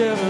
could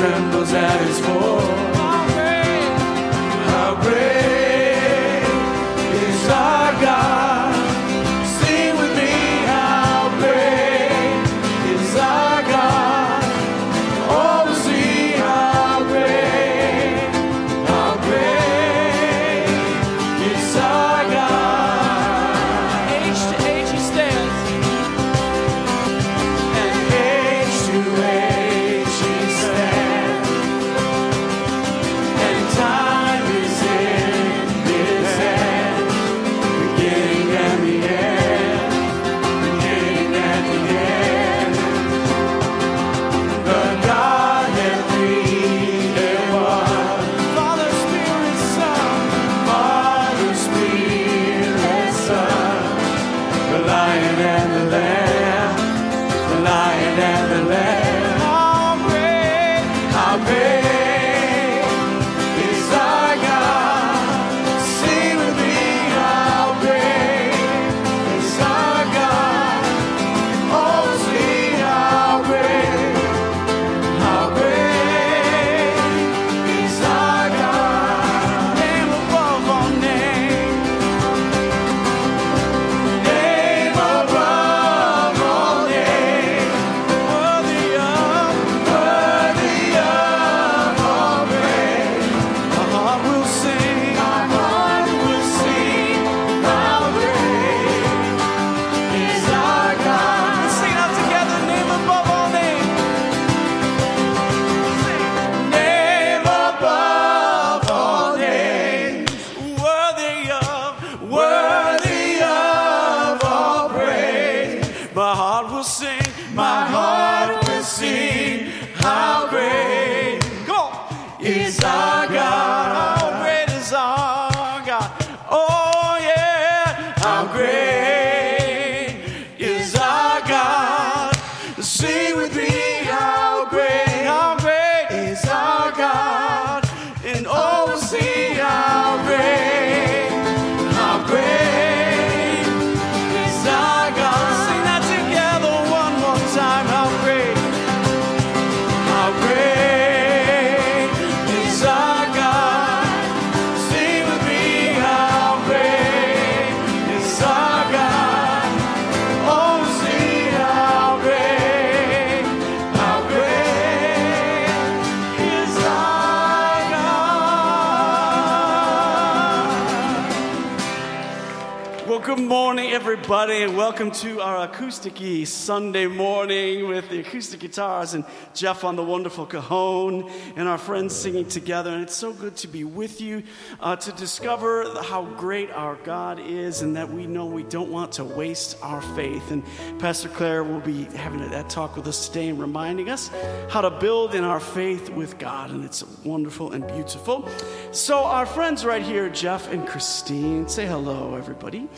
trembles at his voice. Everybody, and welcome to our acoustic Sunday morning with the acoustic guitars and Jeff on the wonderful cajon and our friends singing together. And it's so good to be with you uh, to discover how great our God is and that we know we don't want to waste our faith. And Pastor Claire will be having that talk with us today and reminding us how to build in our faith with God. And it's wonderful and beautiful. So, our friends right here, Jeff and Christine, say hello, everybody.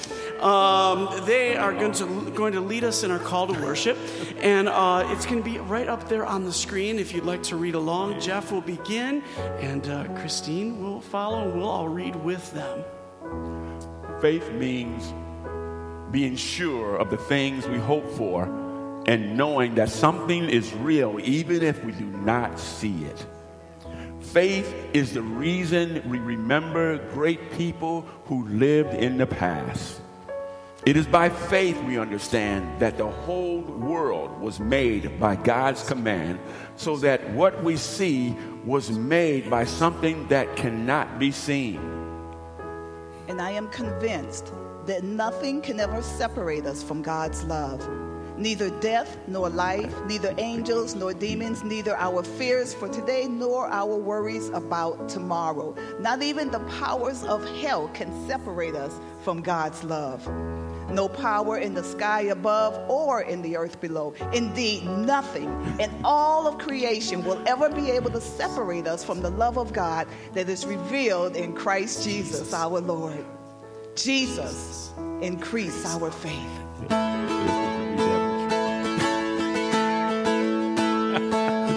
Um, they are going to, going to lead us in our call to worship, and uh, it's going to be right up there on the screen if you'd like to read along. Jeff will begin, and uh, Christine will follow, and we'll all read with them. Faith means being sure of the things we hope for and knowing that something is real even if we do not see it. Faith is the reason we remember great people who lived in the past. It is by faith we understand that the whole world was made by God's command, so that what we see was made by something that cannot be seen. And I am convinced that nothing can ever separate us from God's love. Neither death nor life, neither angels nor demons, neither our fears for today nor our worries about tomorrow. Not even the powers of hell can separate us from God's love. No power in the sky above or in the earth below. Indeed, nothing in all of creation will ever be able to separate us from the love of God that is revealed in Christ Jesus our Lord. Jesus, increase our faith.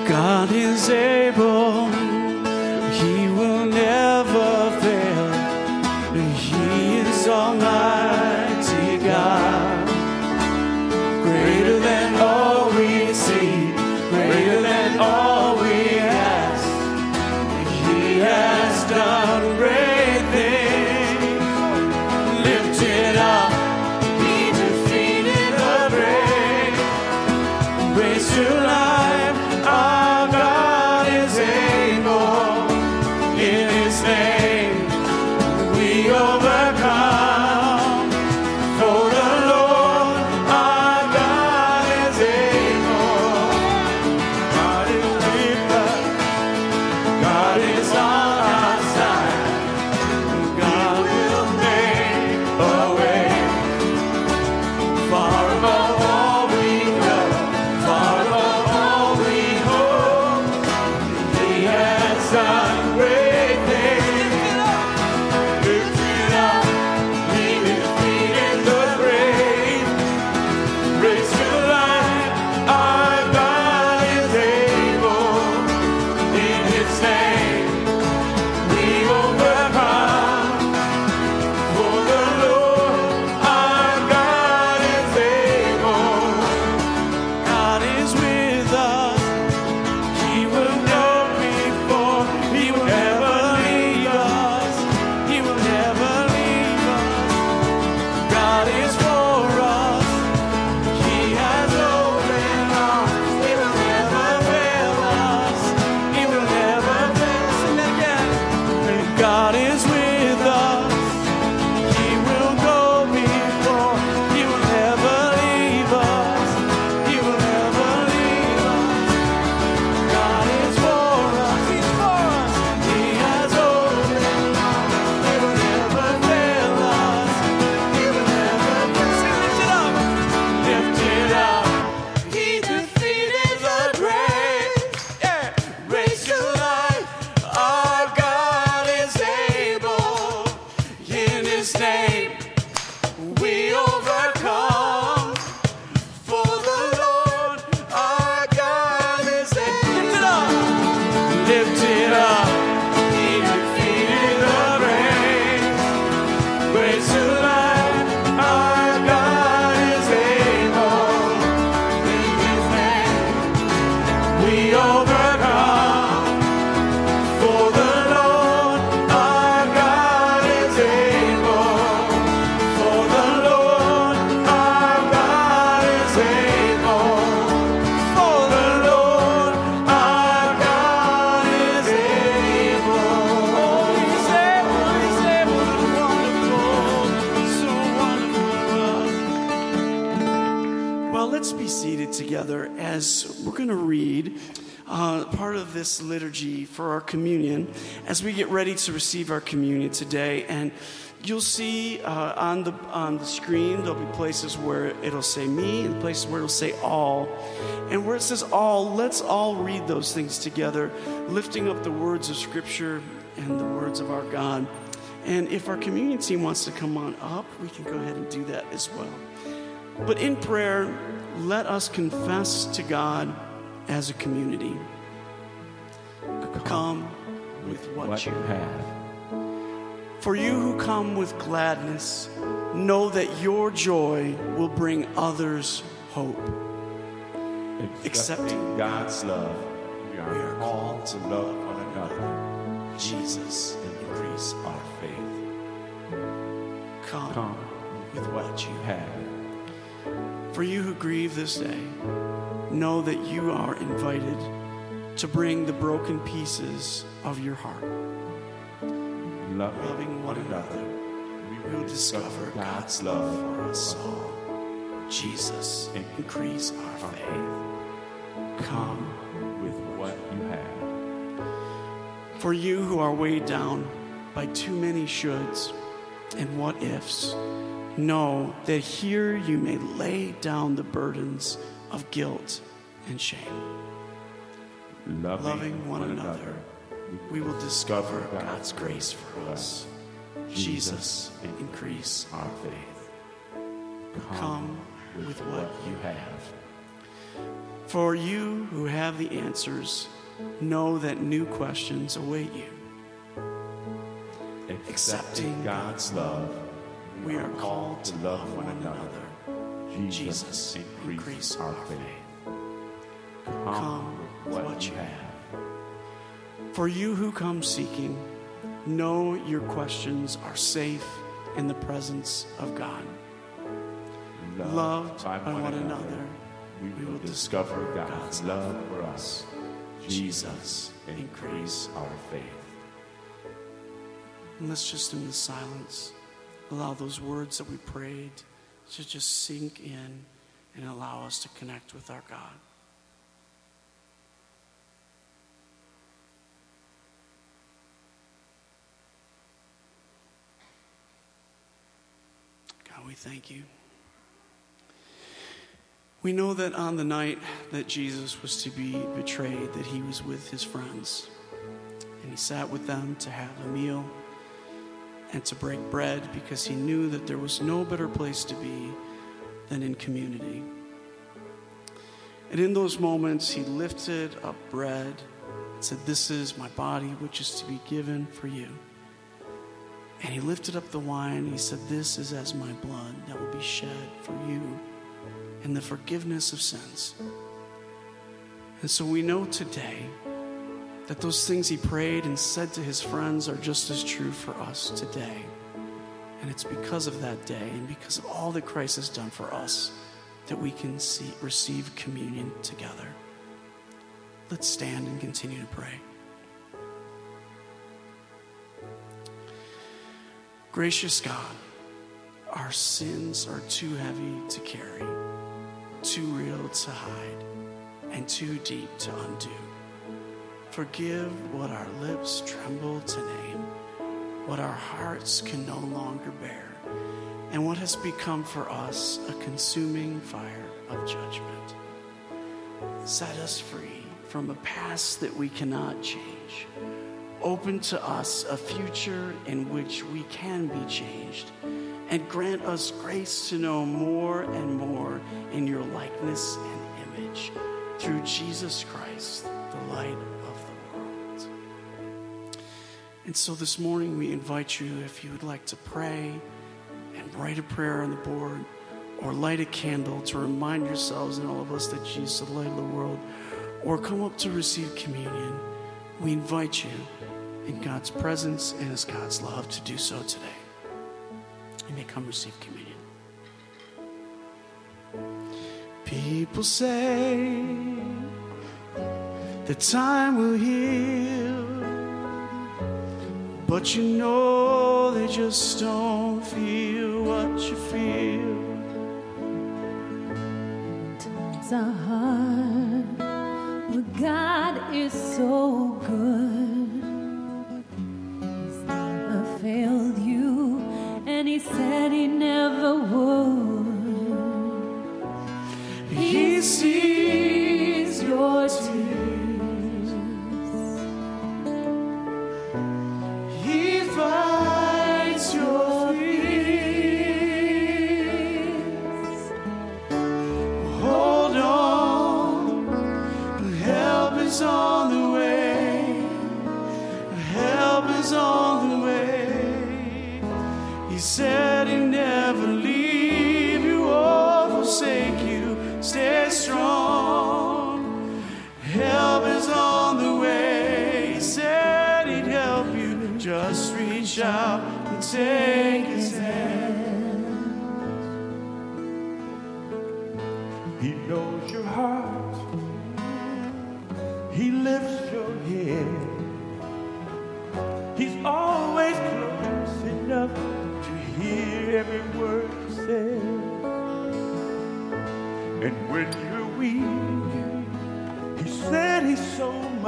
God is able, communion as we get ready to receive our communion today. And you'll see uh, on the on the screen there'll be places where it'll say me and places where it'll say all. And where it says all, let's all read those things together, lifting up the words of Scripture and the words of our God. And if our communion team wants to come on up, we can go ahead and do that as well. But in prayer, let us confess to God as a community. Come with what, you have. For you who come with gladness, know that your joy will bring others hope. Accepting God's love, we are, called to love one another. Jesus, Increase our faith. come, Come with what you have. have. For you who grieve this day, know that you are invited to bring the broken pieces of your heart. Loving, Loving one another, we will discover God's love for us all. Jesus, increase our faith. Come. with what you have. For you who are weighed down by too many shoulds and what ifs, know that here you may lay down the burdens of guilt and shame. Loving, Loving one another, we will discover God's grace for us. Jesus, increase our faith. Come with what you have. For you who have the answers, know that new questions await you. Accepting God's love, We are called to love one another. Jesus, increase our faith. Come with what you have. For you who come seeking, know your questions are safe in the presence of God. Loved by one another, we will discover God's love for us. Jesus, increase our faith. And let's just in the silence allow those words that we prayed to just sink in and allow us to connect with our God. God, thank you. We know that on the night that Jesus was to be betrayed, that he was with his friends. And he sat with them to have a meal and to break bread because he knew that there was no better place to be than in community. And in those moments, he lifted up bread and said, This is my body, which is to be given for you. And he lifted up the wine he said, This is as my blood that will be shed for you in the forgiveness of sins. And so we know today that those things he prayed and said to his friends are just as true for us today. And it's because of that day and because of all that Christ has done for us that we can see, receive communion together. Let's stand and continue to pray. Gracious God, our sins are too heavy to carry, too real to hide, and too deep to undo. Forgive what our lips tremble to name, what our hearts can no longer bear, and what has become for us a consuming fire of judgment. Set us free from a past that we cannot change. Open to us a future in which we can be changed, and grant us grace to know more and more in your likeness and image through Jesus Christ, the light of the world. And so this morning we invite you, if you would like to pray and write a prayer on the board or light a candle to remind yourselves and all of us that Jesus is the light of the world, or come up to receive communion, we invite you in God's presence and as God's love to do so today. You may come receive communion. People say that time will heal, but you know they just don't feel what you feel. Times are hard, but God is so good.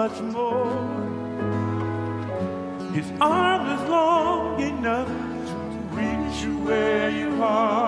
much more. His arm is long enough to reach you where you are.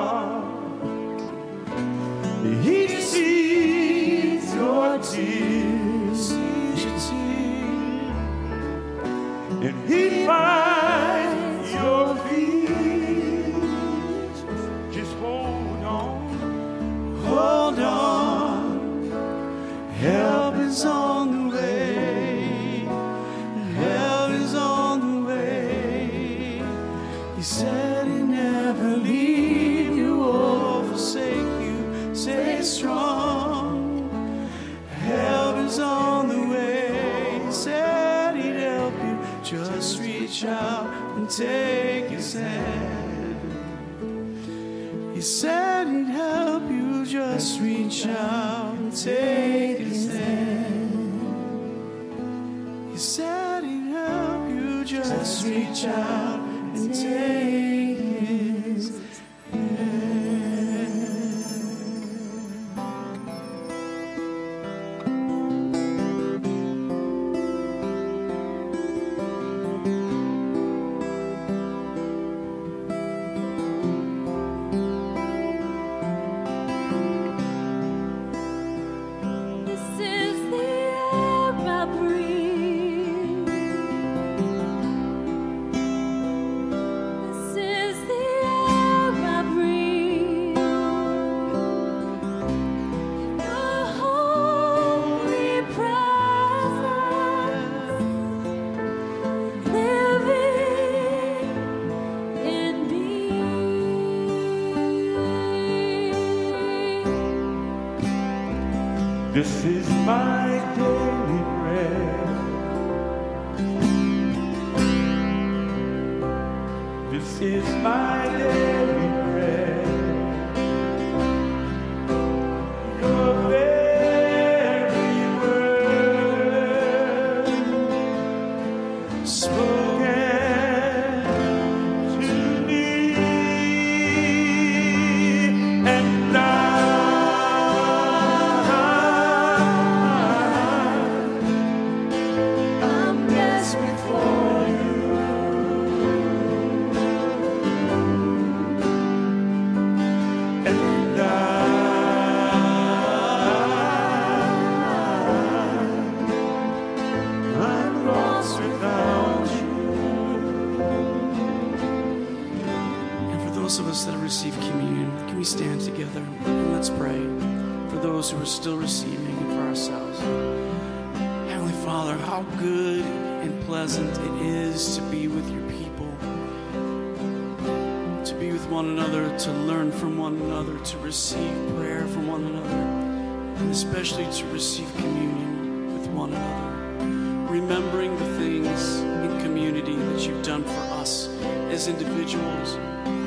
and especially to receive communion with one another, remembering the things in community that you've done for us as individuals,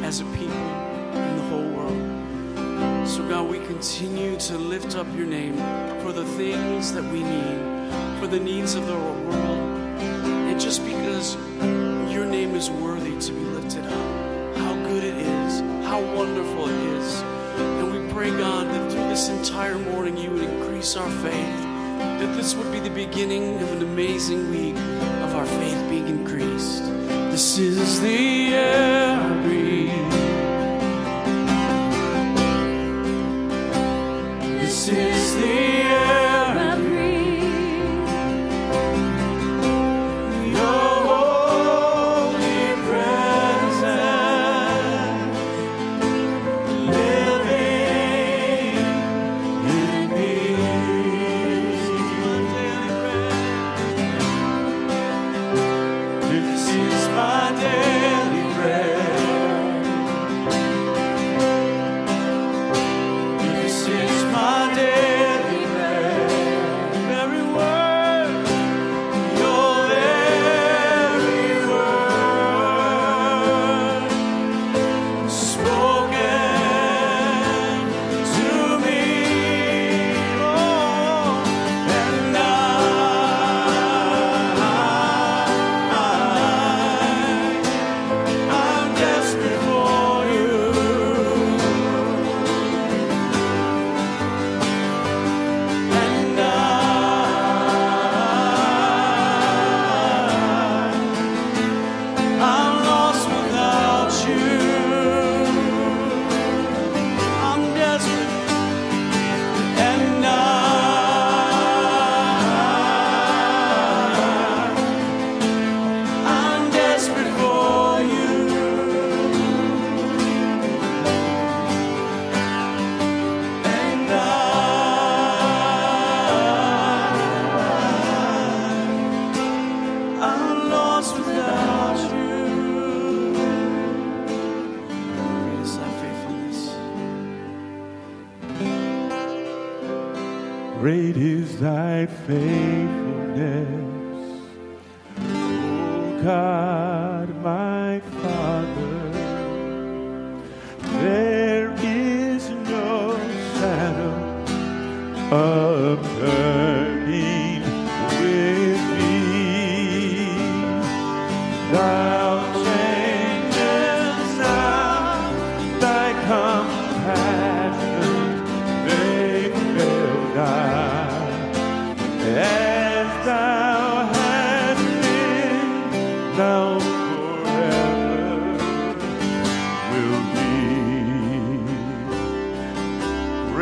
as a people, in the whole world. So, God, we continue to lift up your name for the things that we need, for the needs of the world, and just be morning you would increase our faith, that this would be the beginning of an amazing week of our faith being increased. This is the air I breathe.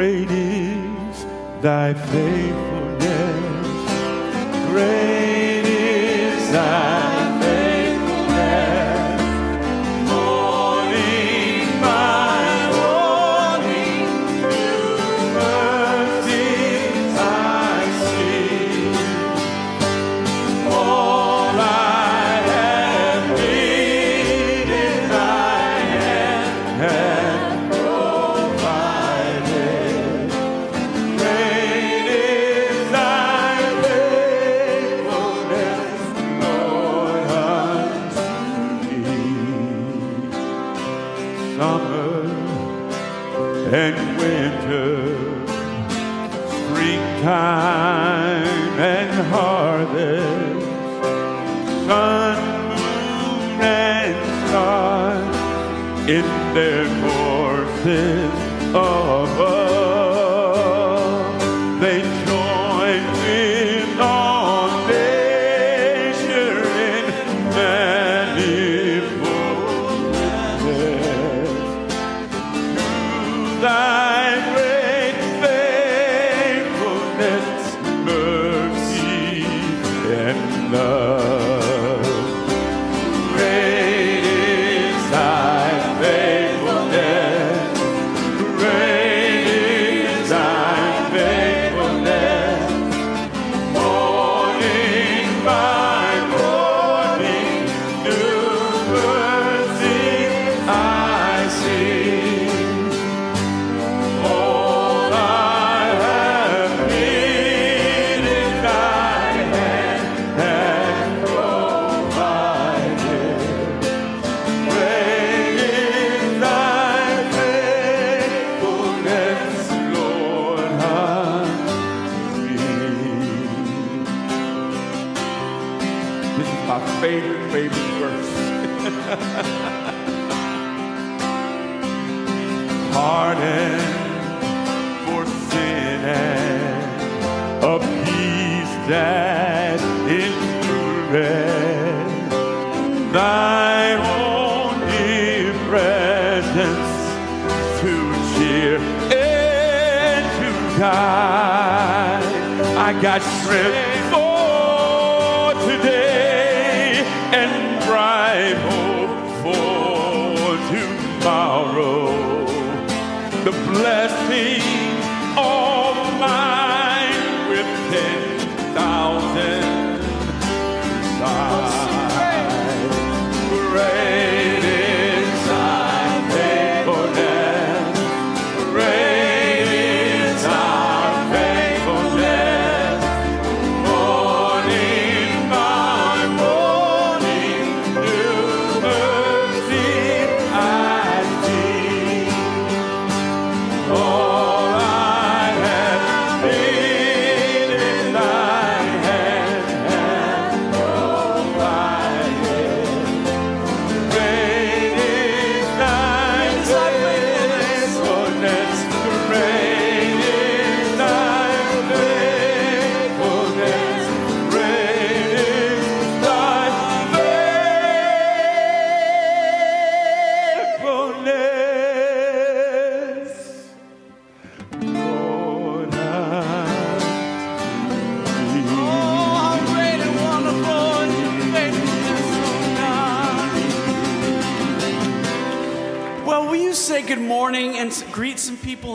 Great is thy faithfulness. Great is thy favorite, favorite verse. pardon for sin and a peace that endureth. Thy only presence to cheer and to guide. I got stripped.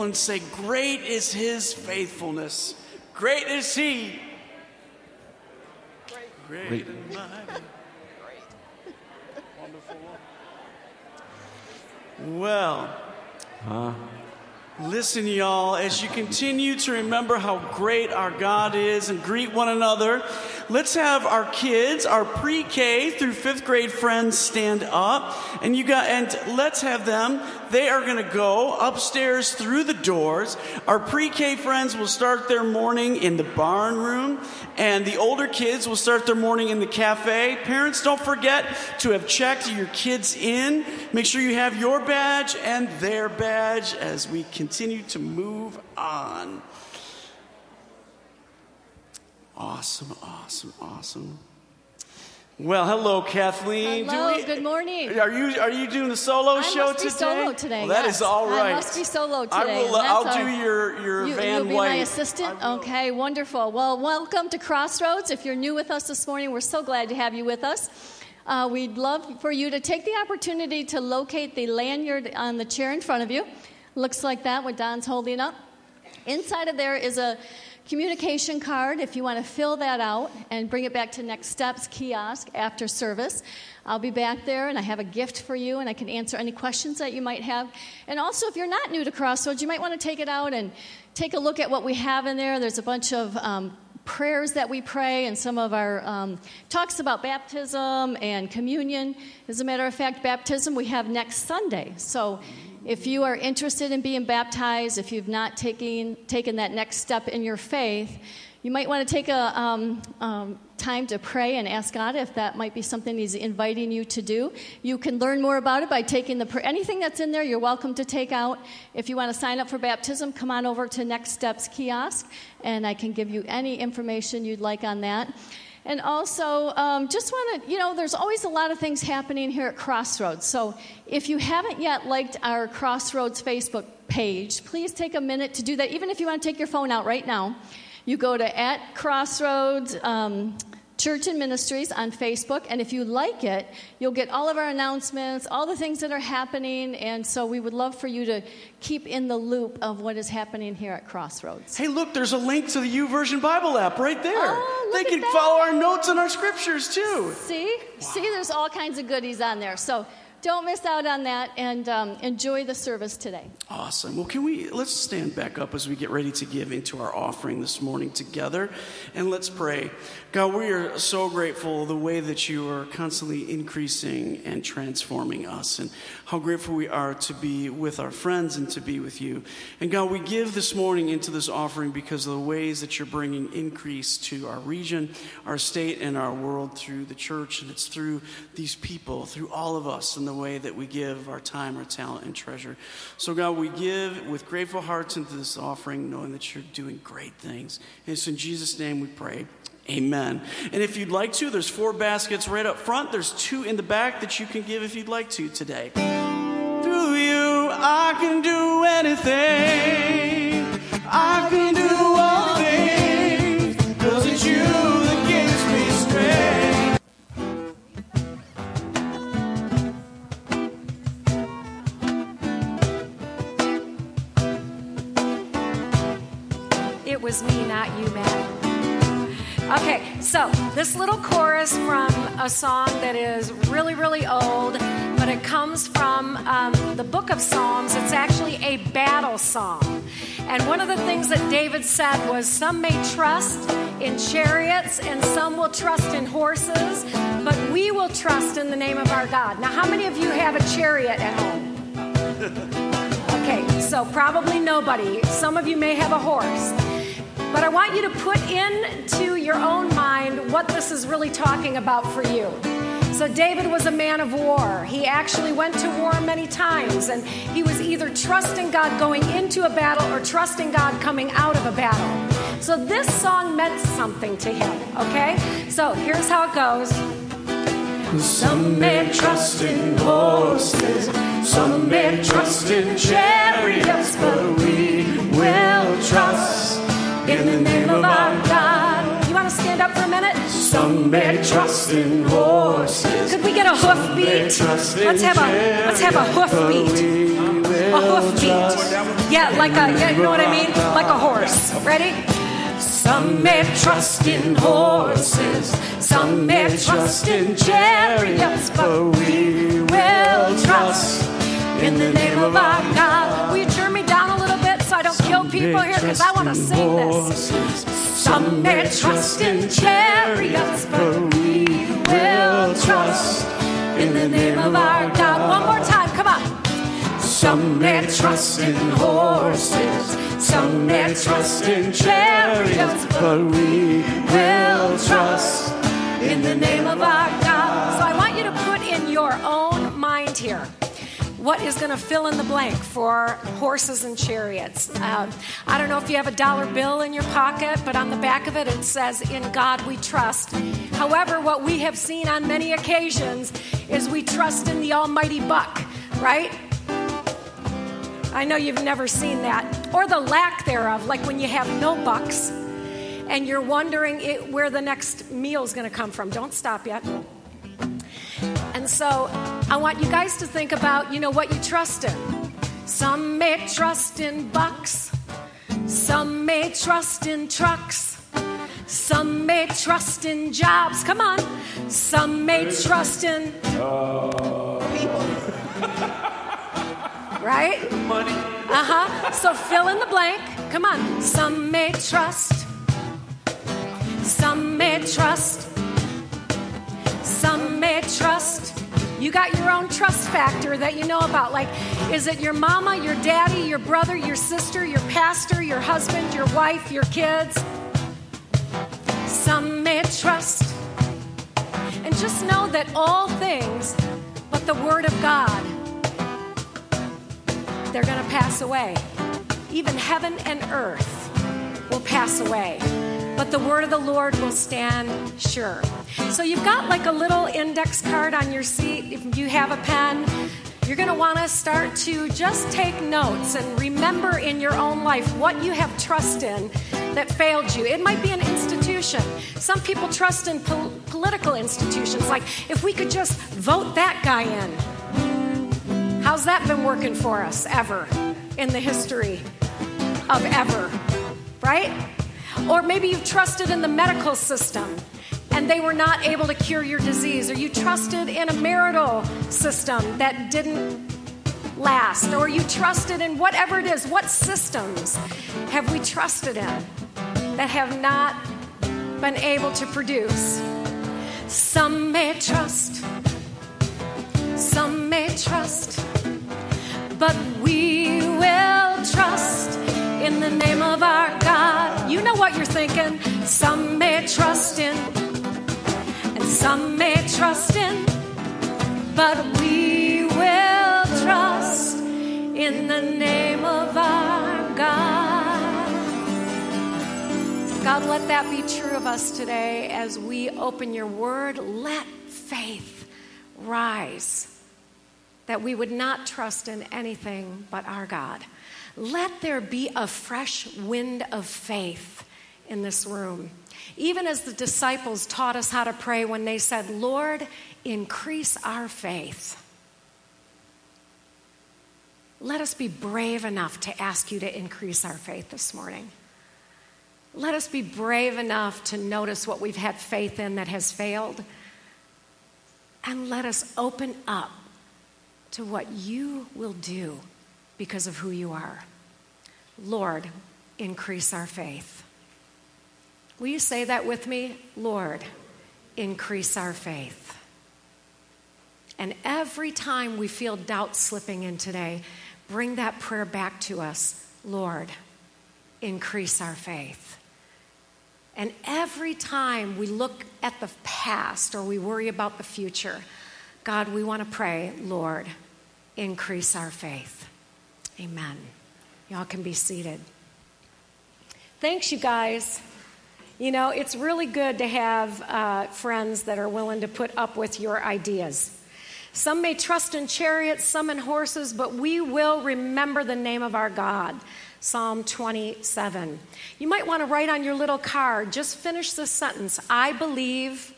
And say, Great is his faithfulness. Great is he. Great, Great. and mighty. Wonderful. Well, Listen, y'all, as you continue to remember how great our God is and greet one another, let's have our kids, our pre-K through fifth grade friends stand up, and you got, and let's have them. They are going to go upstairs through the doors. Our pre-K friends will start their morning in the barn room, and the older kids will start their morning in the cafe. Parents, don't forget to have checked your kids in. Make sure you have your badge and their badge as we continue to move on. Awesome, awesome, awesome. Well, hello, Kathleen. Hello, we- good morning. Are you are you doing the solo I show must be today? solo today, Well, that yes. is all I must be solo I today, will. uh, and I'll do your your You, Van will be White. my assistant? Okay, wonderful. Well, welcome to Crossroads. If you're new with us this morning, we're so glad to have you with us. Uh, we'd love for you to take the opportunity to locate the lanyard on the chair in front of you. Looks like that, what Don's holding up. Inside of there is a communication card if you want to fill that out and bring it back to Next Steps kiosk after service. I'll be back there and I have a gift for you and I can answer any questions that you might have. And also, if you're not new to Crossroads, you might want to take it out and take a look at what we have in there. There's a bunch of um, prayers that we pray and some of our um, talks about baptism and communion. As a matter of fact, baptism we have next Sunday. So if you are interested in being baptized, if you've not taken, taken that next step in your faith, you might want to take a um, um, time to pray and ask God if that might be something He's inviting you to do. You can learn more about it by taking the anything that's in there. You're welcome to take out. If you want to sign up for baptism, come on over to Next Steps kiosk, and I can give you any information you'd like on that. And also, um, just want to, you know, there's always a lot of things happening here at Crossroads. So if you haven't yet liked our Crossroads Facebook page, please take a minute to do that. Even if you want to take your phone out right now, you go to at Crossroads. Um, Church and Ministries on Facebook, and if you like it, you'll get all of our announcements, all the things that are happening, and so we would love for you to keep in the loop of what is happening here at Crossroads. Hey, look, there's a link to the YouVersion Bible app right there. Oh, they can at that. follow our notes and our scriptures too. See? See, there's all kinds of goodies on there. So don't miss out on that and um, enjoy the service today. Awesome. Well, can we let's stand back up as we get ready to give into our offering this morning together, and let's pray. God, we are so grateful the way that you are constantly increasing and transforming us, and how grateful we are to be with our friends and to be with you. And God, we give this morning into this offering because of the ways that you're bringing increase to our region, our state, and our world through the church, and it's through these people, through all of us, and the way that we give our time, our talent, and treasure. So, God, we give with grateful hearts into this offering, knowing that you're doing great things. And it's in Jesus' name we pray. Amen. And if you'd like to, there's four baskets right up front. There's two in the back that you can give if you'd like to today. Through you, I can do anything. I can was me, not you, Matt. Okay, so this little chorus from a song that is really, really old, but it comes from um, the book of Psalms. It's actually a battle song. And one of the things that David said was some may trust in chariots and some will trust in horses, but we will trust in the name of our God. Now, how many of you have a chariot at home? Okay, so probably nobody. Some of you may have a horse. But I want you to put into your own mind what this is really talking about for you. So, David was a man of war. He actually went to war many times, and he was either trusting God going into a battle or trusting God coming out of a battle. So, this song meant something to him, okay? So, here's how it goes. Some may trust in horses, some may trust in chariots, but we will trust in the name of our God. You want to stand up for a minute? Some may trust in horses. Could we get a hoof beat? Let's have a let's have a hoof beat. A hoof beat. Yeah, like a yeah, you know what I mean? Like a horse. Ready? Some may trust in horses, some may trust in chariots, but we will trust in the name of our God. Will little bit so I don't kill people here? Because I want to sing this. Some may trust in chariots, but we will trust in the name of our God. One more time, come on. Some may trust in horses, some may trust in chariots, but we will trust in the name of our God. So I want you to put in your own mind here what is going to fill in the blank for horses and chariots. Um, I don't know if you have a dollar bill in your pocket, but on the back of it it says, In God we trust. However, what we have seen on many occasions is we trust in the almighty buck, right? I know you've never seen that, or the lack thereof, like when you have no bucks and you're wondering it, where the next meal is going to come from. Don't stop yet. And so I want you guys to think about, you know, what you trust in. Some may trust in bucks, some may trust in trucks, some may trust in jobs. Come on. Some may trust in People. right? Money. Uh huh. So fill in the blank. Come on. Some may trust. Some may trust. Some may trust. You got your own trust factor that you know about. Like, is it your mama, your daddy, your brother, your sister, your pastor, your husband, your wife, your kids? Some may trust. And just know that all things but the Word of God they're going to pass away. Even heaven and earth will pass away, but the word of the Lord will stand sure. So you've got like a little index card on your seat. If you have a pen, you're going to want to start to just take notes and remember in your own life what you have trust in that failed you. It might be an institution. Some people trust in pol- political institutions, like if we could just vote that guy in. How's that been working for us ever in the history of ever? Right? Or maybe you've trusted in the medical system and they were not able to cure your disease, or you trusted in a marital system that didn't last, or you trusted in whatever it is. What systems have we trusted in that have not been able to produce? Some may trust, some may trust but we will trust in the name of our God. You know what you're thinking. Some may trust in, and some may trust in, but we will trust in the name of our God. God, let that be true of us today as we open your word. Let faith rise that we would not trust in anything but our God. Let there be a fresh wind of faith in this room. Even as the disciples taught us how to pray when they said, Lord, increase our faith. Let us be brave enough to ask you to increase our faith this morning. Let us be brave enough to notice what we've had faith in that has failed. And let us open up to what you will do because of who you are. Lord, increase our faith. Will you say that with me? Lord, increase our faith. And every time we feel doubt slipping in today, bring that prayer back to us Lord, increase our faith. And every time we look at the past or we worry about the future, God, we want to pray, Lord, increase our faith. Amen. Y'all can be seated. Thanks, you guys. You know, it's really good to have uh, friends that are willing to put up with your ideas. Some may trust in chariots, some in horses, but we will remember the name of our God. Psalm 27. You might want to write on your little card, just finish this sentence I believe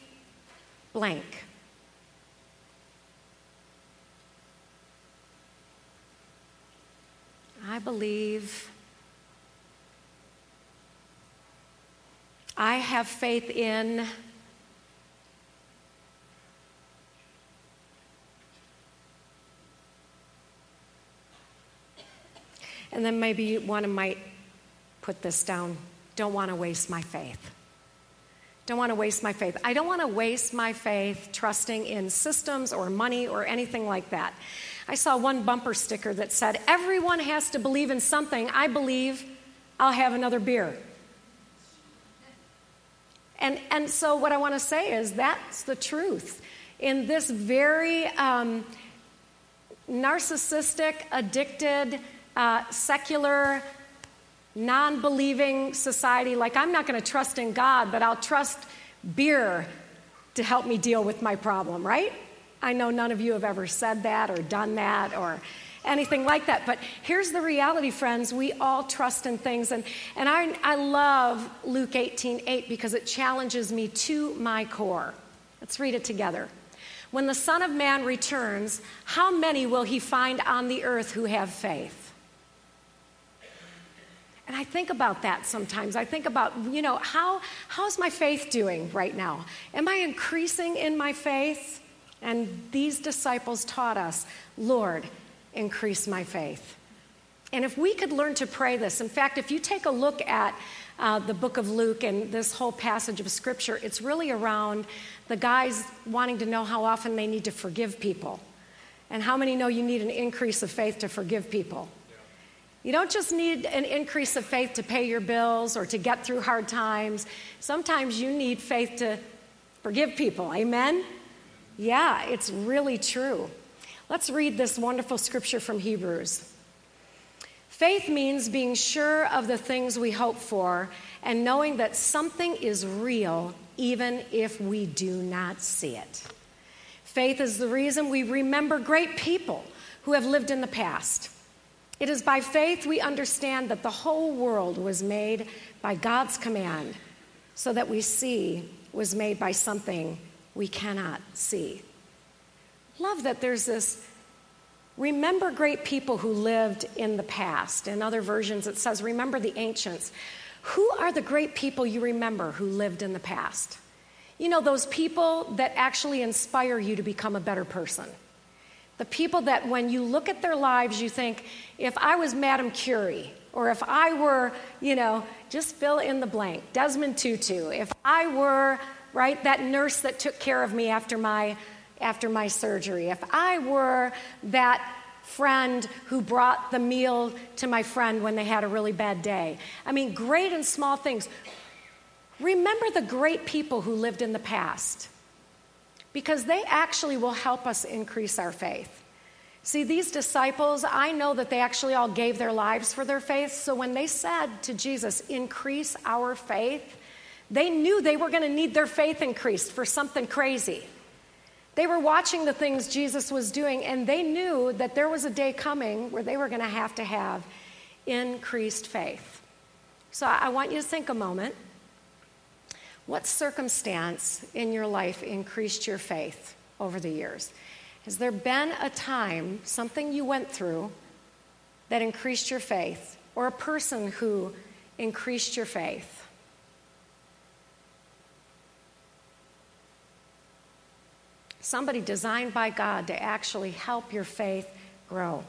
blank. I believe. I have faith in. And then maybe one might put this down don't want to waste my faith. Don't want to waste my faith. I don't want to waste my faith trusting in systems or money or anything like that. I saw one bumper sticker that said, Everyone has to believe in something. I believe I'll have another beer. And, and so, what I want to say is that's the truth. In this very um, narcissistic, addicted, uh, secular, non believing society, like I'm not going to trust in God, but I'll trust beer to help me deal with my problem, right? I know none of you have ever said that or done that or anything like that. But here's the reality, friends. We all trust in things. And, and I, I love Luke 18 8 because it challenges me to my core. Let's read it together. When the Son of Man returns, how many will he find on the earth who have faith? And I think about that sometimes. I think about, you know, how, how's my faith doing right now? Am I increasing in my faith? And these disciples taught us, Lord, increase my faith. And if we could learn to pray this, in fact, if you take a look at uh, the book of Luke and this whole passage of scripture, it's really around the guys wanting to know how often they need to forgive people. And how many know you need an increase of faith to forgive people? You don't just need an increase of faith to pay your bills or to get through hard times. Sometimes you need faith to forgive people. Amen? Yeah, it's really true. Let's read this wonderful scripture from Hebrews. Faith means being sure of the things we hope for and knowing that something is real even if we do not see it. Faith is the reason we remember great people who have lived in the past. It is by faith we understand that the whole world was made by God's command, so that we see was made by something we cannot see. Love that there's this remember great people who lived in the past. In other versions, it says, remember the ancients. Who are the great people you remember who lived in the past? You know, those people that actually inspire you to become a better person. The people that, when you look at their lives, you think, if I was Madame Curie, or if I were, you know, just fill in the blank, Desmond Tutu, if I were, right, that nurse that took care of me after my, after my surgery, if I were that friend who brought the meal to my friend when they had a really bad day. I mean, great and small things. Remember the great people who lived in the past because they actually will help us increase our faith. See, these disciples, I know that they actually all gave their lives for their faith. So when they said to Jesus, increase our faith, they knew they were going to need their faith increased for something crazy. They were watching the things Jesus was doing, and they knew that there was a day coming where they were going to have to have increased faith. So I want you to think a moment. What circumstance in your life increased your faith over the years? Has there been a time, something you went through, that increased your faith, or a person who increased your faith? Somebody designed by God to actually help your faith grow.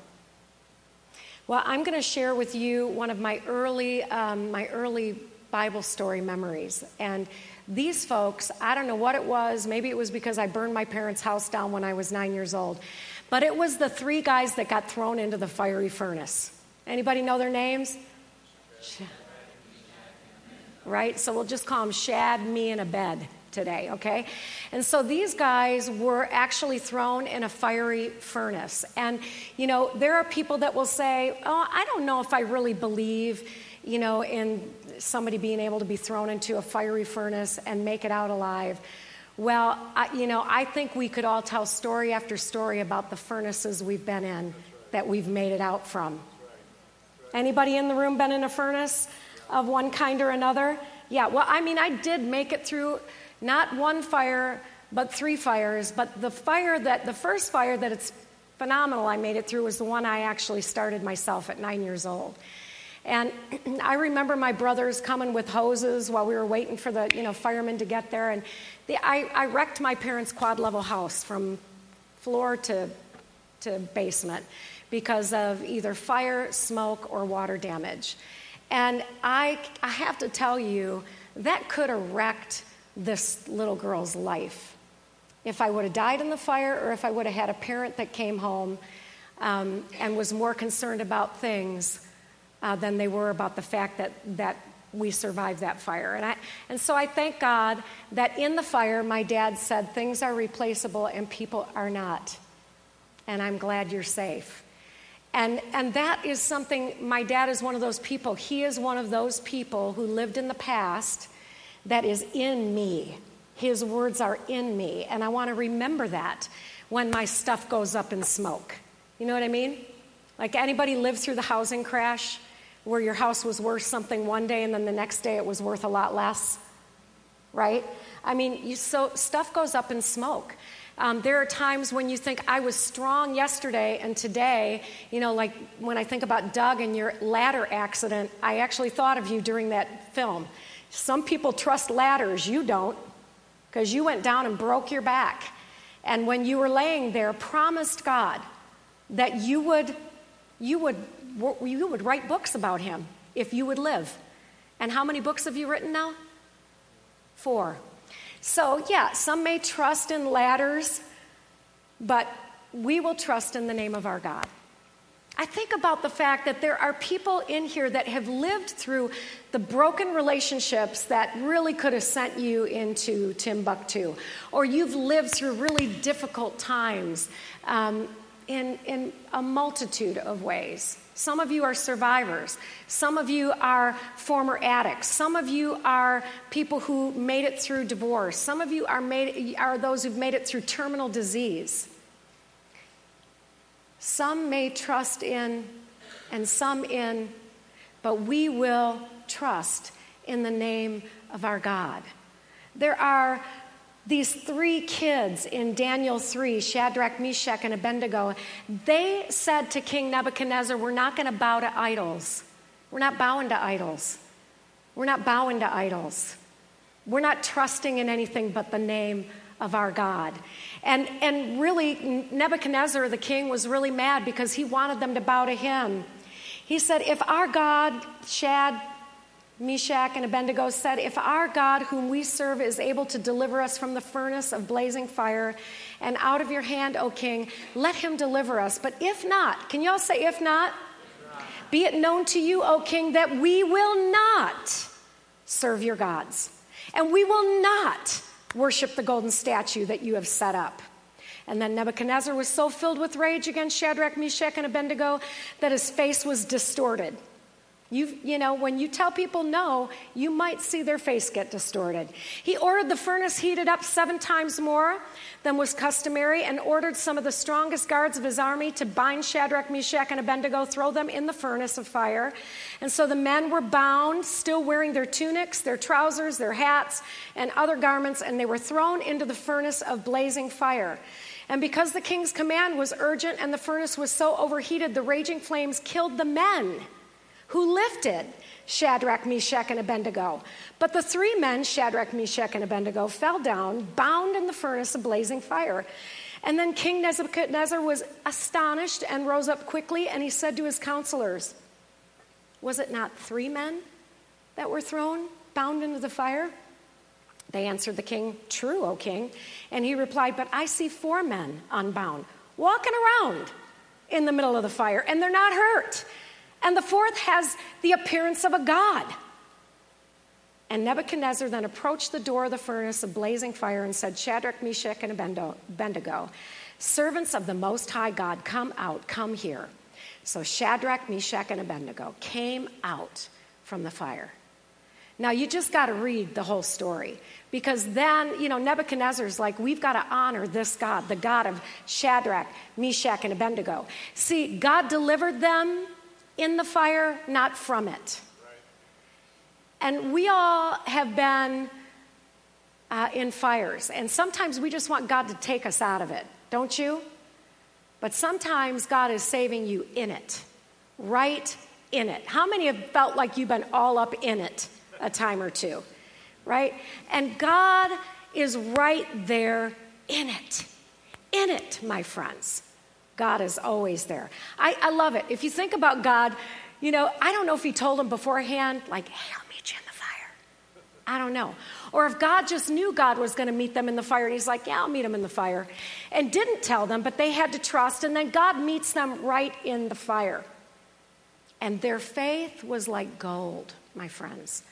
Well, I'm going to share with you one of my early, um, my early Bible story memories. And these folks, I don't know what it was. Maybe it was because I burned my parents' house down when I was nine years old. But it was the three guys that got thrown into the fiery furnace. Anybody know their names? Right? So we'll just call them Shad, me, and Abed today, okay? And so these guys were actually thrown in a fiery furnace. And, you know, there are people that will say, oh, I don't know if I really believe, you know, in somebody being able to be thrown into a fiery furnace and make it out alive. Well, I, you know, I think we could all tell story after story about the furnaces we've been in that we've made it out from. Anybody in the room been in a furnace of one kind or another? Yeah, well, I mean, I did make it through not one fire, but three fires. But the fire that, the first fire that it's phenomenal I made it through was the one I actually started myself at nine years old. And I remember my brothers coming with hoses while we were waiting for the you know firemen to get there. And the, I, I wrecked my parents' quad level house from floor to, to basement because of either fire, smoke, or water damage. And I, I have to tell you, that could have wrecked this little girl's life. If I would have died in the fire, or if I would have had a parent that came home um, and was more concerned about things uh, than they were about the fact that, that we survived that fire. And, I, and so I thank God that in the fire, my dad said things are replaceable and people are not. And I'm glad you're safe. And, and that is something, my dad is one of those people. He is one of those people who lived in the past that is in me. His words are in me. And I want to remember that when my stuff goes up in smoke. You know what I mean? Like anybody lived through the housing crash where your house was worth something one day and then the next day it was worth a lot less? Right? I mean, you, so stuff goes up in smoke. Um, there are times when you think, I was strong yesterday, and today, you know, like when I think about Doug and your ladder accident, I actually thought of you during that film. Some people trust ladders, you don't, because you went down and broke your back. And when you were laying there, promised God that you would, you would, you would write books about him if you would live. And how many books have you written now? Four. So, yeah, some may trust in ladders, but we will trust in the name of our God. I think about the fact that there are people in here that have lived through the broken relationships that really could have sent you into Timbuktu, or you've lived through really difficult times um, in, in a multitude of ways. Some of you are survivors. Some of you are former addicts. Some of you are people who made it through divorce. Some of you are, made, are those who've made it through terminal disease. Some may trust in and some in, but we will trust in the name of our God. There are these three kids in Daniel 3, Shadrach, Meshach, and Abednego, they said to King Nebuchadnezzar, We're not going to bow to idols. We're not bowing to idols. We're not bowing to idols. We're not trusting in anything but the name of our God. And, and really, Nebuchadnezzar, the king, was really mad because he wanted them to bow to him. He said, If our God, Shad, Meshach and Abednego said, If our God, whom we serve, is able to deliver us from the furnace of blazing fire and out of your hand, O king, let him deliver us. But if not, can you all say, if not? Be it known to you, O king, that we will not serve your gods, and we will not worship the golden statue that you have set up. And then Nebuchadnezzar was so filled with rage against Shadrach, Meshach, and Abednego that his face was distorted. You, you know, when you tell people no, you might see their face get distorted. He ordered the furnace heated up seven times more than was customary and ordered some of the strongest guards of his army to bind Shadrach, Meshach, and Abednego, throw them in the furnace of fire. And so the men were bound, still wearing their tunics, their trousers, their hats, and other garments, and they were thrown into the furnace of blazing fire. And because the king's command was urgent and the furnace was so overheated, the raging flames killed the men who lifted Shadrach, Meshach, and Abednego. But the three men, Shadrach, Meshach, and Abednego, fell down, bound in the furnace of blazing fire. And then King Nebuchadnezzar was astonished and rose up quickly, and he said to his counselors, Was it not three men that were thrown, bound into the fire? They answered the king, True, O king. And he replied, But I see four men unbound, walking around in the middle of the fire, and they're not hurt. And the fourth has the appearance of a god. And Nebuchadnezzar then approached the door of the furnace of blazing fire and said, Shadrach, Meshach, and Abednego, servants of the Most High God, come out, come here. So Shadrach, Meshach, and Abednego came out from the fire. Now, you just got to read the whole story because then, you know, Nebuchadnezzar's like, we've got to honor this God, the God of Shadrach, Meshach, and Abednego. See, God delivered them in the fire, not from it. And we all have been uh, in fires, and sometimes we just want God to take us out of it, don't you? But sometimes God is saving you in it, right in it. How many have felt like you've been all up in it a time or two, right? And God is right there in it, in it, my friends. God is always there. I, I love it. If you think about God, you know, I don't know if He told them beforehand, like, hey, I'll meet you in the fire. I don't know. Or if God just knew God was going to meet them in the fire, and He's like, yeah, I'll meet them in the fire. And didn't tell them, but they had to trust, and then God meets them right in the fire. And their faith was like gold, my friends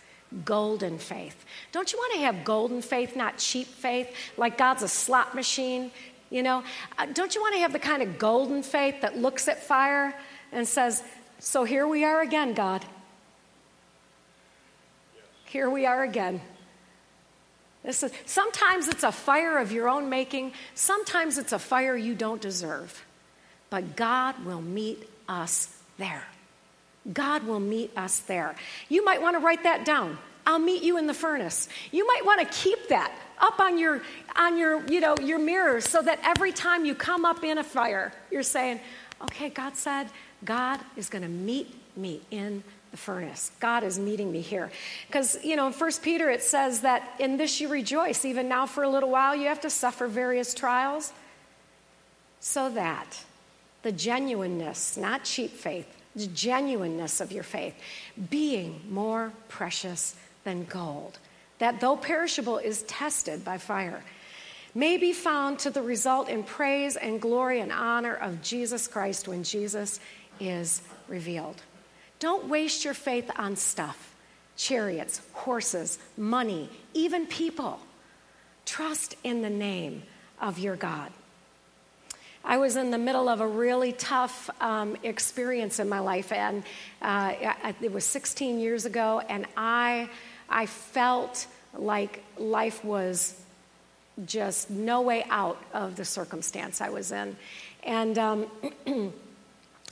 golden faith. Don't you want to have golden faith, not cheap faith, like God's a slot machine? You know, uh, don't you want to have the kind of golden faith that looks at fire and says, So here we are again, God. Here we are again. This is, sometimes it's a fire of your own making, sometimes it's a fire you don't deserve. But God will meet us there. God will meet us there. You might want to write that down. I'll meet you in the furnace. You might want to keep that up on your on your you know your mirror so that every time you come up in a fire you're saying okay god said god is going to meet me in the furnace god is meeting me here because you know in first peter it says that in this you rejoice even now for a little while you have to suffer various trials so that the genuineness not cheap faith the genuineness of your faith being more precious than gold that though perishable is tested by fire, may be found to the result in praise and glory and honor of Jesus Christ when Jesus is revealed. Don't waste your faith on stuff chariots, horses, money, even people. Trust in the name of your God. I was in the middle of a really tough um, experience in my life, and uh, it was 16 years ago, and I I felt like life was just no way out of the circumstance I was in. And um,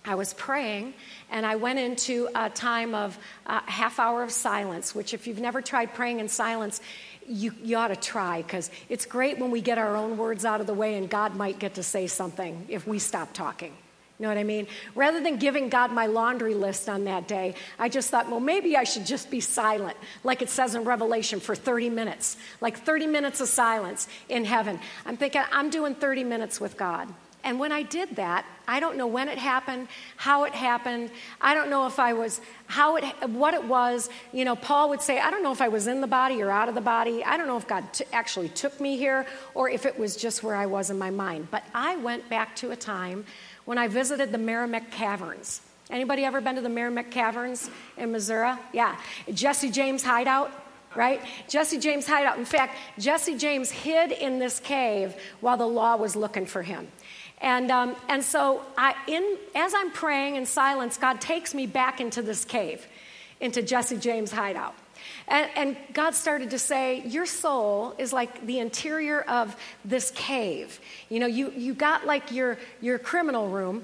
I was praying, and I went into a time of a uh, half hour of silence, which, if you've never tried praying in silence, you, you ought to try because it's great when we get our own words out of the way, and God might get to say something if we stop talking. You know what I mean? Rather than giving God my laundry list on that day, I just thought, well, maybe I should just be silent, like it says in Revelation, for 30 minutes, like 30 minutes of silence in heaven. I'm thinking, I'm doing 30 minutes with God. And when I did that, I don't know when it happened, how it happened. I don't know if I was, how it, what it was. You know, Paul would say, I don't know if I was in the body or out of the body. I don't know if God t- actually took me here or if it was just where I was in my mind. But I went back to a time when I visited the Meramec Caverns. Anybody ever been to the Meramec Caverns in Missouri? Yeah. Jesse James hideout, right? Jesse James hideout. In fact, Jesse James hid in this cave while the law was looking for him. And, um, and so I, in, as I'm praying in silence, God takes me back into this cave, into Jesse James' hideout. And, and, God started to say, Your soul is like the interior of this cave. You know, you, you got like your, your criminal room,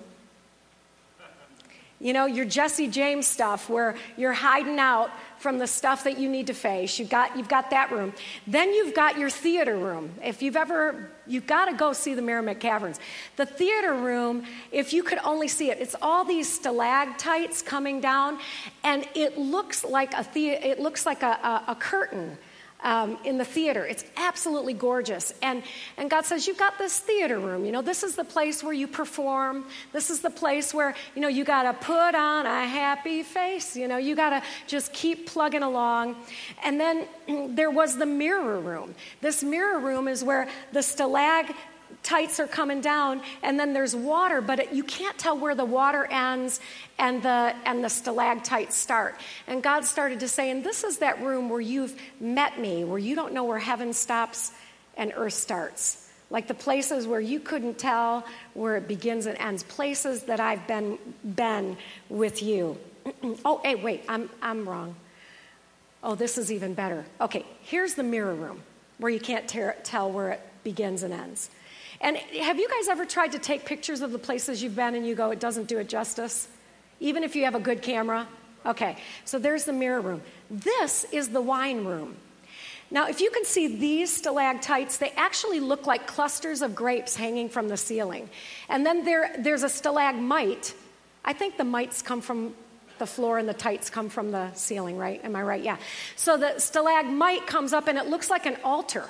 you know, your Jesse James stuff where you're hiding out from the stuff that you need to face. You've got, you've got that room. Then you've got your theater room. If you've ever, you've got to go see the Meramec Caverns. The theater room, if you could only see it, it's all these stalactites coming down, and it looks like a, the, it looks like a, a, a curtain um, in the theater. It's absolutely gorgeous. And, and God says, You've got this theater room. You know, this is the place where you perform. This is the place where, you know, you got to put on a happy face. You know, you got to just keep plugging along. And then there was the mirror room. This mirror room is where the stalag tights are coming down and then there's water but it, you can't tell where the water ends and the and the stalactites start. And god started to say and this is that room where you've met me where you don't know where heaven stops and earth starts. Like the places where you couldn't tell where it begins and ends places that i've been been with you. Oh hey wait i'm i'm wrong. Oh this is even better. Okay here's the mirror room where you can't ter- tell where it begins and ends and have you guys ever tried to take pictures of the places you've been and you go, it doesn't do it justice? Even if you have a good camera? Okay, so there's the mirror room. This is the wine room. Now, if you can see these stalactites, they actually look like clusters of grapes hanging from the ceiling. And then there, there's a stalagmite. I think the mites come from the floor and the tights come from the ceiling, right? Am I right? Yeah. So the stalagmite comes up and it looks like an altar.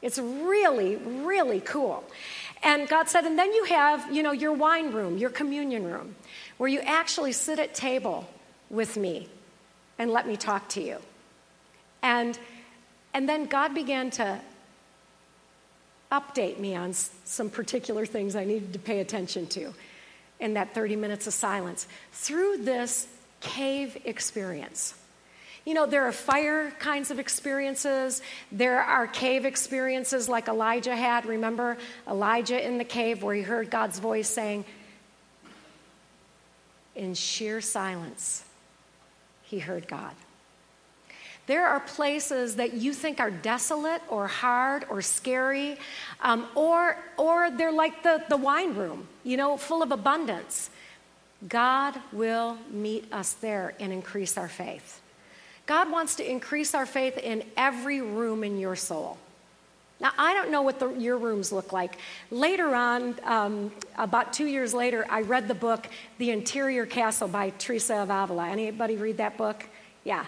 It's really, really cool. And God said, and then you have, you know, your wine room, your communion room, where you actually sit at table with me and let me talk to you. And, and then God began to update me on some particular things I needed to pay attention to in that 30 minutes of silence through this cave experience. You know, there are fire kinds of experiences. There are cave experiences like Elijah had. Remember Elijah in the cave where he heard God's voice saying, in sheer silence, he heard God. There are places that you think are desolate or hard or scary, um, or, or they're like the, the wine room, you know, full of abundance. God will meet us there and increase our faith. God wants to increase our faith in every room in your soul. Now, I don't know what the, your rooms look like. Later on, um, about two years later, I read the book The Interior Castle by Teresa of Avila. Anybody read that book? Yeah.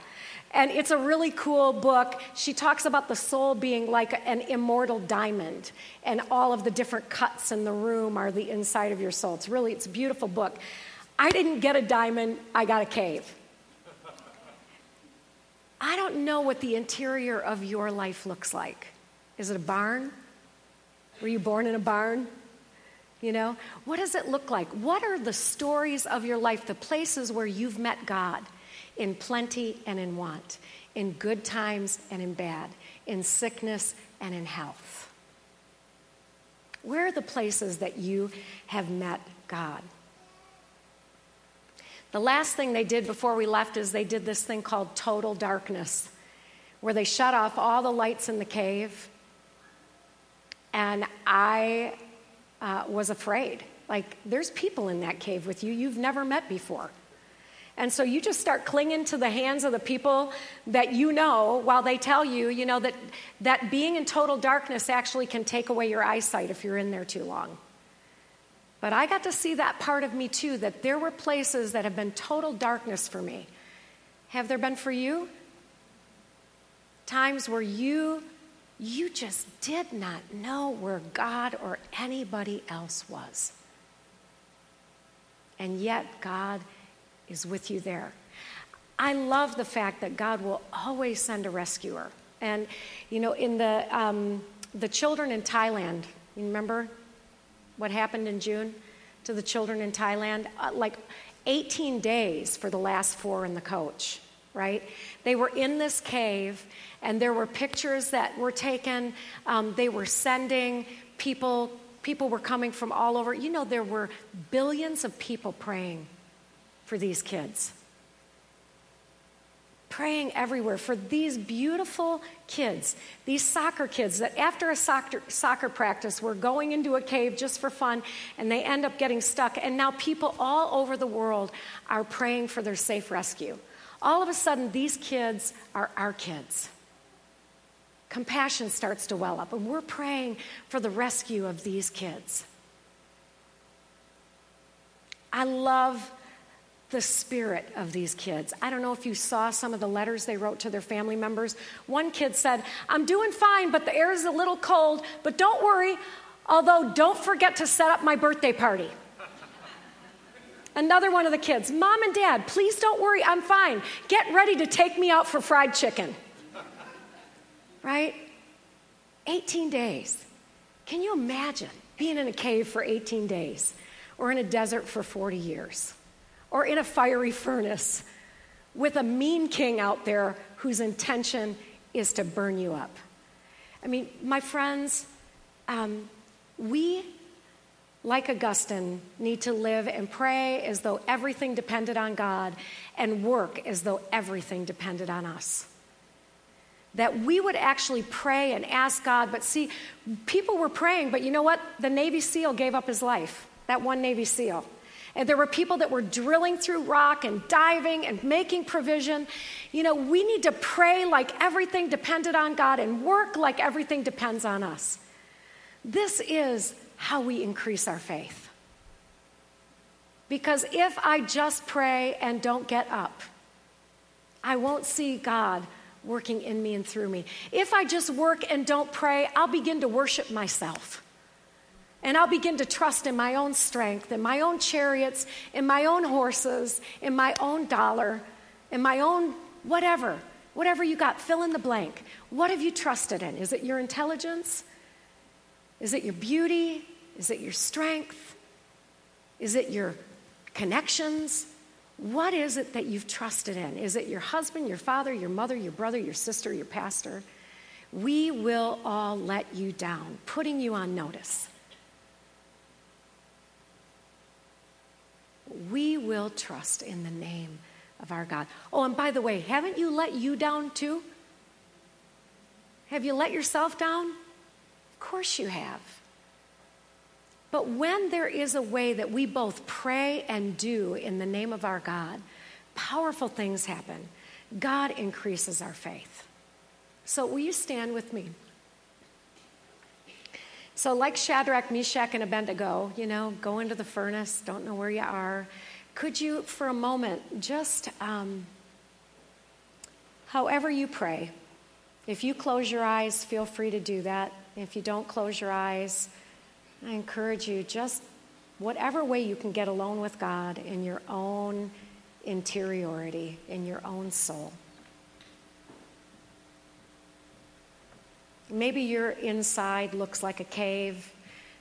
And it's a really cool book. She talks about the soul being like an immortal diamond, and all of the different cuts in the room are the inside of your soul. It's really, it's a beautiful book. I didn't get a diamond, I got a cave. I don't know what the interior of your life looks like. Is it a barn? Were you born in a barn? You know, what does it look like? What are the stories of your life, the places where you've met God in plenty and in want, in good times and in bad, in sickness and in health? Where are the places that you have met God? The last thing they did before we left is they did this thing called total darkness, where they shut off all the lights in the cave. And I uh, was afraid. Like, there's people in that cave with you you've never met before. And so you just start clinging to the hands of the people that you know while they tell you, you know, that, that being in total darkness actually can take away your eyesight if you're in there too long. But I got to see that part of me too, that there were places that have been total darkness for me. Have there been for you? Times where you you just did not know where God or anybody else was. And yet God is with you there. I love the fact that God will always send a rescuer. And, you know, in the, um, the children in Thailand, you remember what happened in June to the children in Thailand? Uh, like 18 days for the last four in the coach, right? They were in this cave, and there were pictures that were taken. Um, they were sending people, people were coming from all over. You know, there were billions of people praying for these kids praying everywhere for these beautiful kids, these soccer kids that after a soccer, soccer practice were going into a cave just for fun and they end up getting stuck. And now people all over the world are praying for their safe rescue. all of a sudden these kids are our kids. Compassion starts to well up, and we're praying for the rescue of these kids. I love the spirit of these kids. I don't know if you saw some of the letters they wrote to their family members. One kid said, I'm doing fine, but the air is a little cold, but don't worry, although don't forget to set up my birthday party. Another one of the kids, Mom and Dad, please don't worry, I'm fine. Get ready to take me out for fried chicken. Right? 18 days. Can you imagine being in a cave for 18 days, or in a desert for 40 years, or in a fiery furnace with a mean king out there whose intention is to burn you up? I mean, my friends, um, we like Augustine, need to live and pray as though everything depended on God and work as though everything depended on us. That we would actually pray and ask God, but see, people were praying, but you know what? The Navy SEAL gave up his life, that one Navy SEAL. And there were people that were drilling through rock and diving and making provision. You know, we need to pray like everything depended on God and work like everything depends on us. This is how we increase our faith. Because if I just pray and don't get up, I won't see God working in me and through me. If I just work and don't pray, I'll begin to worship myself. And I'll begin to trust in my own strength, in my own chariots, in my own horses, in my own dollar, in my own whatever. Whatever you got, fill in the blank. What have you trusted in? Is it your intelligence? Is it your beauty? Is it your strength? Is it your connections? What is it that you've trusted in? Is it your husband, your father, your mother, your brother, your sister, your pastor? We will all let you down, putting you on notice. We will trust in the name of our God. Oh, and by the way, haven't you let you down too? Have you let yourself down? Of course you have. But when there is a way that we both pray and do in the name of our God, powerful things happen. God increases our faith. So, will you stand with me? So, like Shadrach, Meshach, and Abednego, you know, go into the furnace, don't know where you are. Could you, for a moment, just um, however you pray, if you close your eyes, feel free to do that. If you don't close your eyes, I encourage you just whatever way you can get alone with God in your own interiority, in your own soul. Maybe your inside looks like a cave.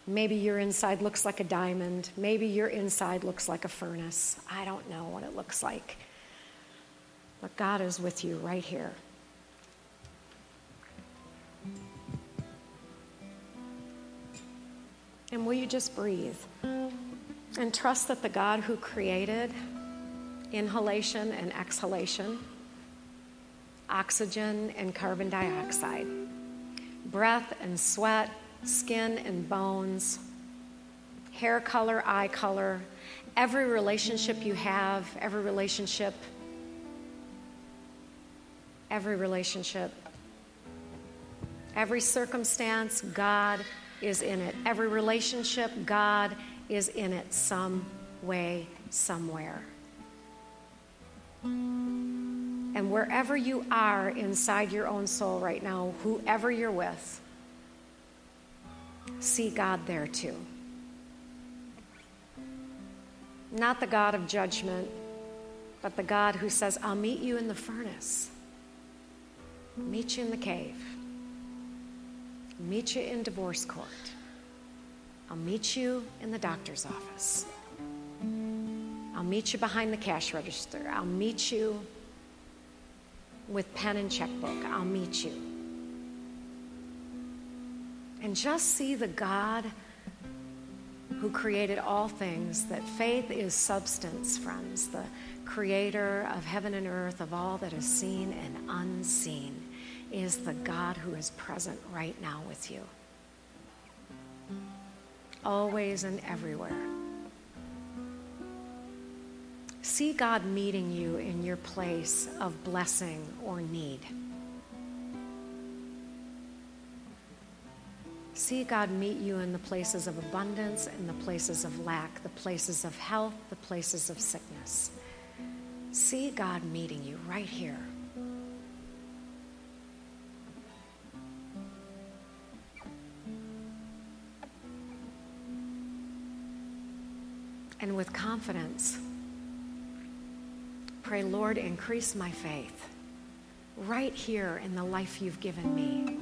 Maybe your inside looks like a diamond. Maybe your inside looks like a furnace. I don't know what it looks like. But God is with you right here. And will you just breathe and trust that the God who created inhalation and exhalation, oxygen and carbon dioxide, breath and sweat, skin and bones, hair color, eye color, every relationship you have, every relationship, every relationship, every circumstance, God is in it. Every relationship, God is in it some way, somewhere. And wherever you are inside your own soul right now, whoever you're with, see God there too. Not the God of judgment, but the God who says, I'll meet you in the furnace, meet you in the cave meet you in divorce court. I'll meet you in the doctor's office. I'll meet you behind the cash register. I'll meet you with pen and checkbook. I'll meet you. And just see the God who created all things, that faith is substance, friends, the creator of heaven and earth, of all that is seen and unseen is the God who is present right now with you. Always and everywhere. See God meeting you in your place of blessing or need. See God meet you in the places of abundance, in the places of lack, the places of health, the places of sickness. See God meeting you right here. And with confidence, pray, Lord, increase my faith right here in the life you've given me.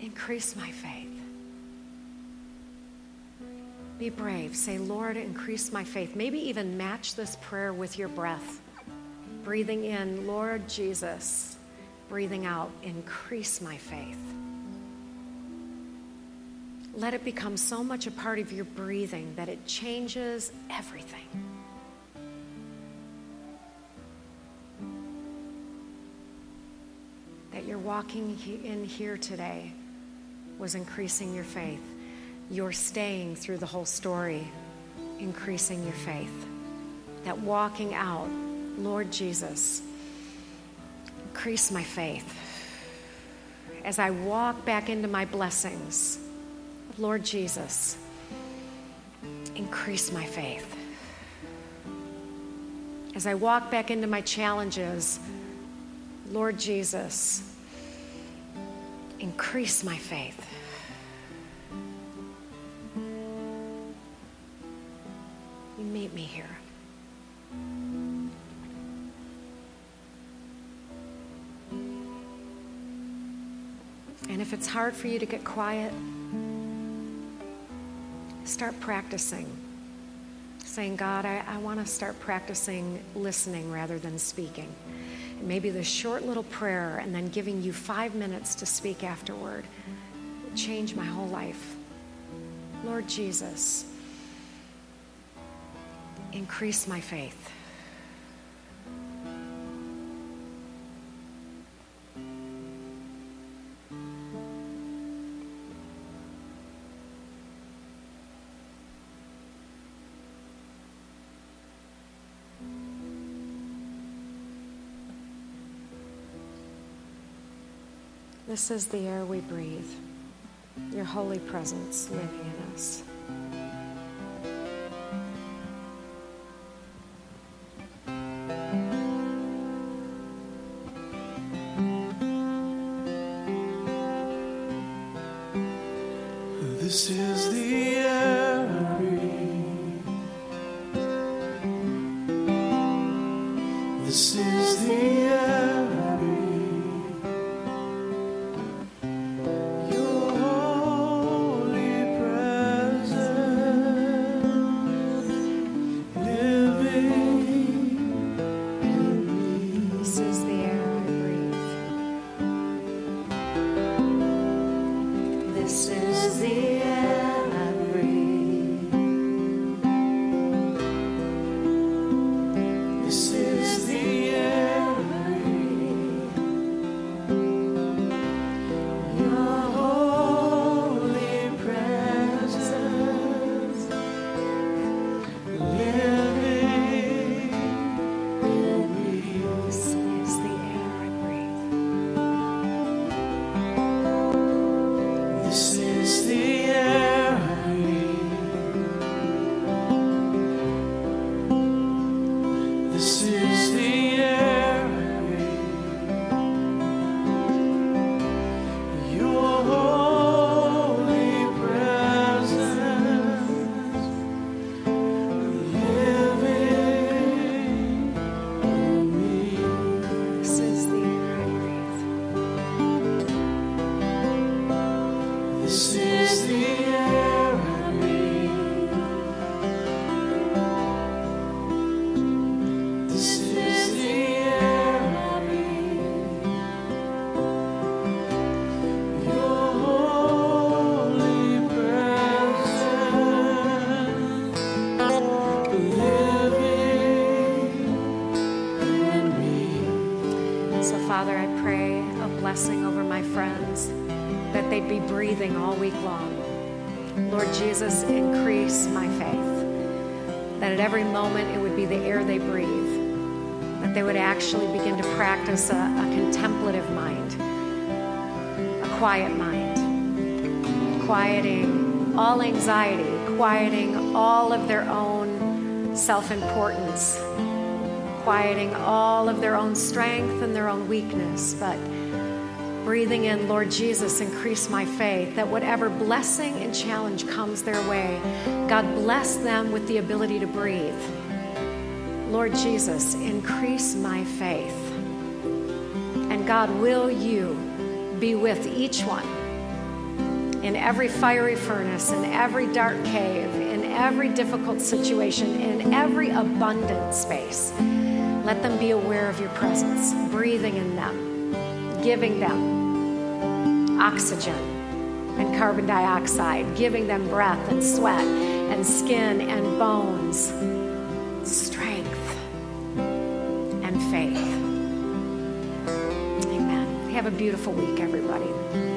Increase my faith. Be brave. Say, Lord, increase my faith. Maybe even match this prayer with your breath. Breathing in, Lord Jesus. Breathing out, increase my faith. Let it become so much a part of your breathing that it changes everything. That you're walking in here today was increasing your faith. You're staying through the whole story, increasing your faith. That walking out, Lord Jesus, increase my faith. As I walk back into my blessings, Lord Jesus, increase my faith. As I walk back into my challenges, Lord Jesus, increase my faith. You meet me here. And if it's hard for you to get quiet, start practicing. Saying, God, I, I want to start practicing listening rather than speaking. Maybe this short little prayer and then giving you five minutes to speak afterward would change my whole life. Lord Jesus, increase my faith. This is the air we breathe, your holy presence living in us. Every moment it would be the air they breathe. That they would actually begin to practice a, a contemplative mind, a quiet mind, quieting all anxiety, quieting all of their own self importance, quieting all of their own strength and their own weakness, but breathing in, Lord Jesus, increase my faith, that whatever blessing and challenge comes their way, God bless them with the ability to breathe. Lord Jesus, increase my faith. And God, will you be with each one in every fiery furnace, in every dark cave, in every difficult situation, in every abundant space? Let them be aware of your presence, breathing in them giving them oxygen and carbon dioxide, giving them breath and sweat and skin and bones, strength and faith. Amen. Have a beautiful week, everybody.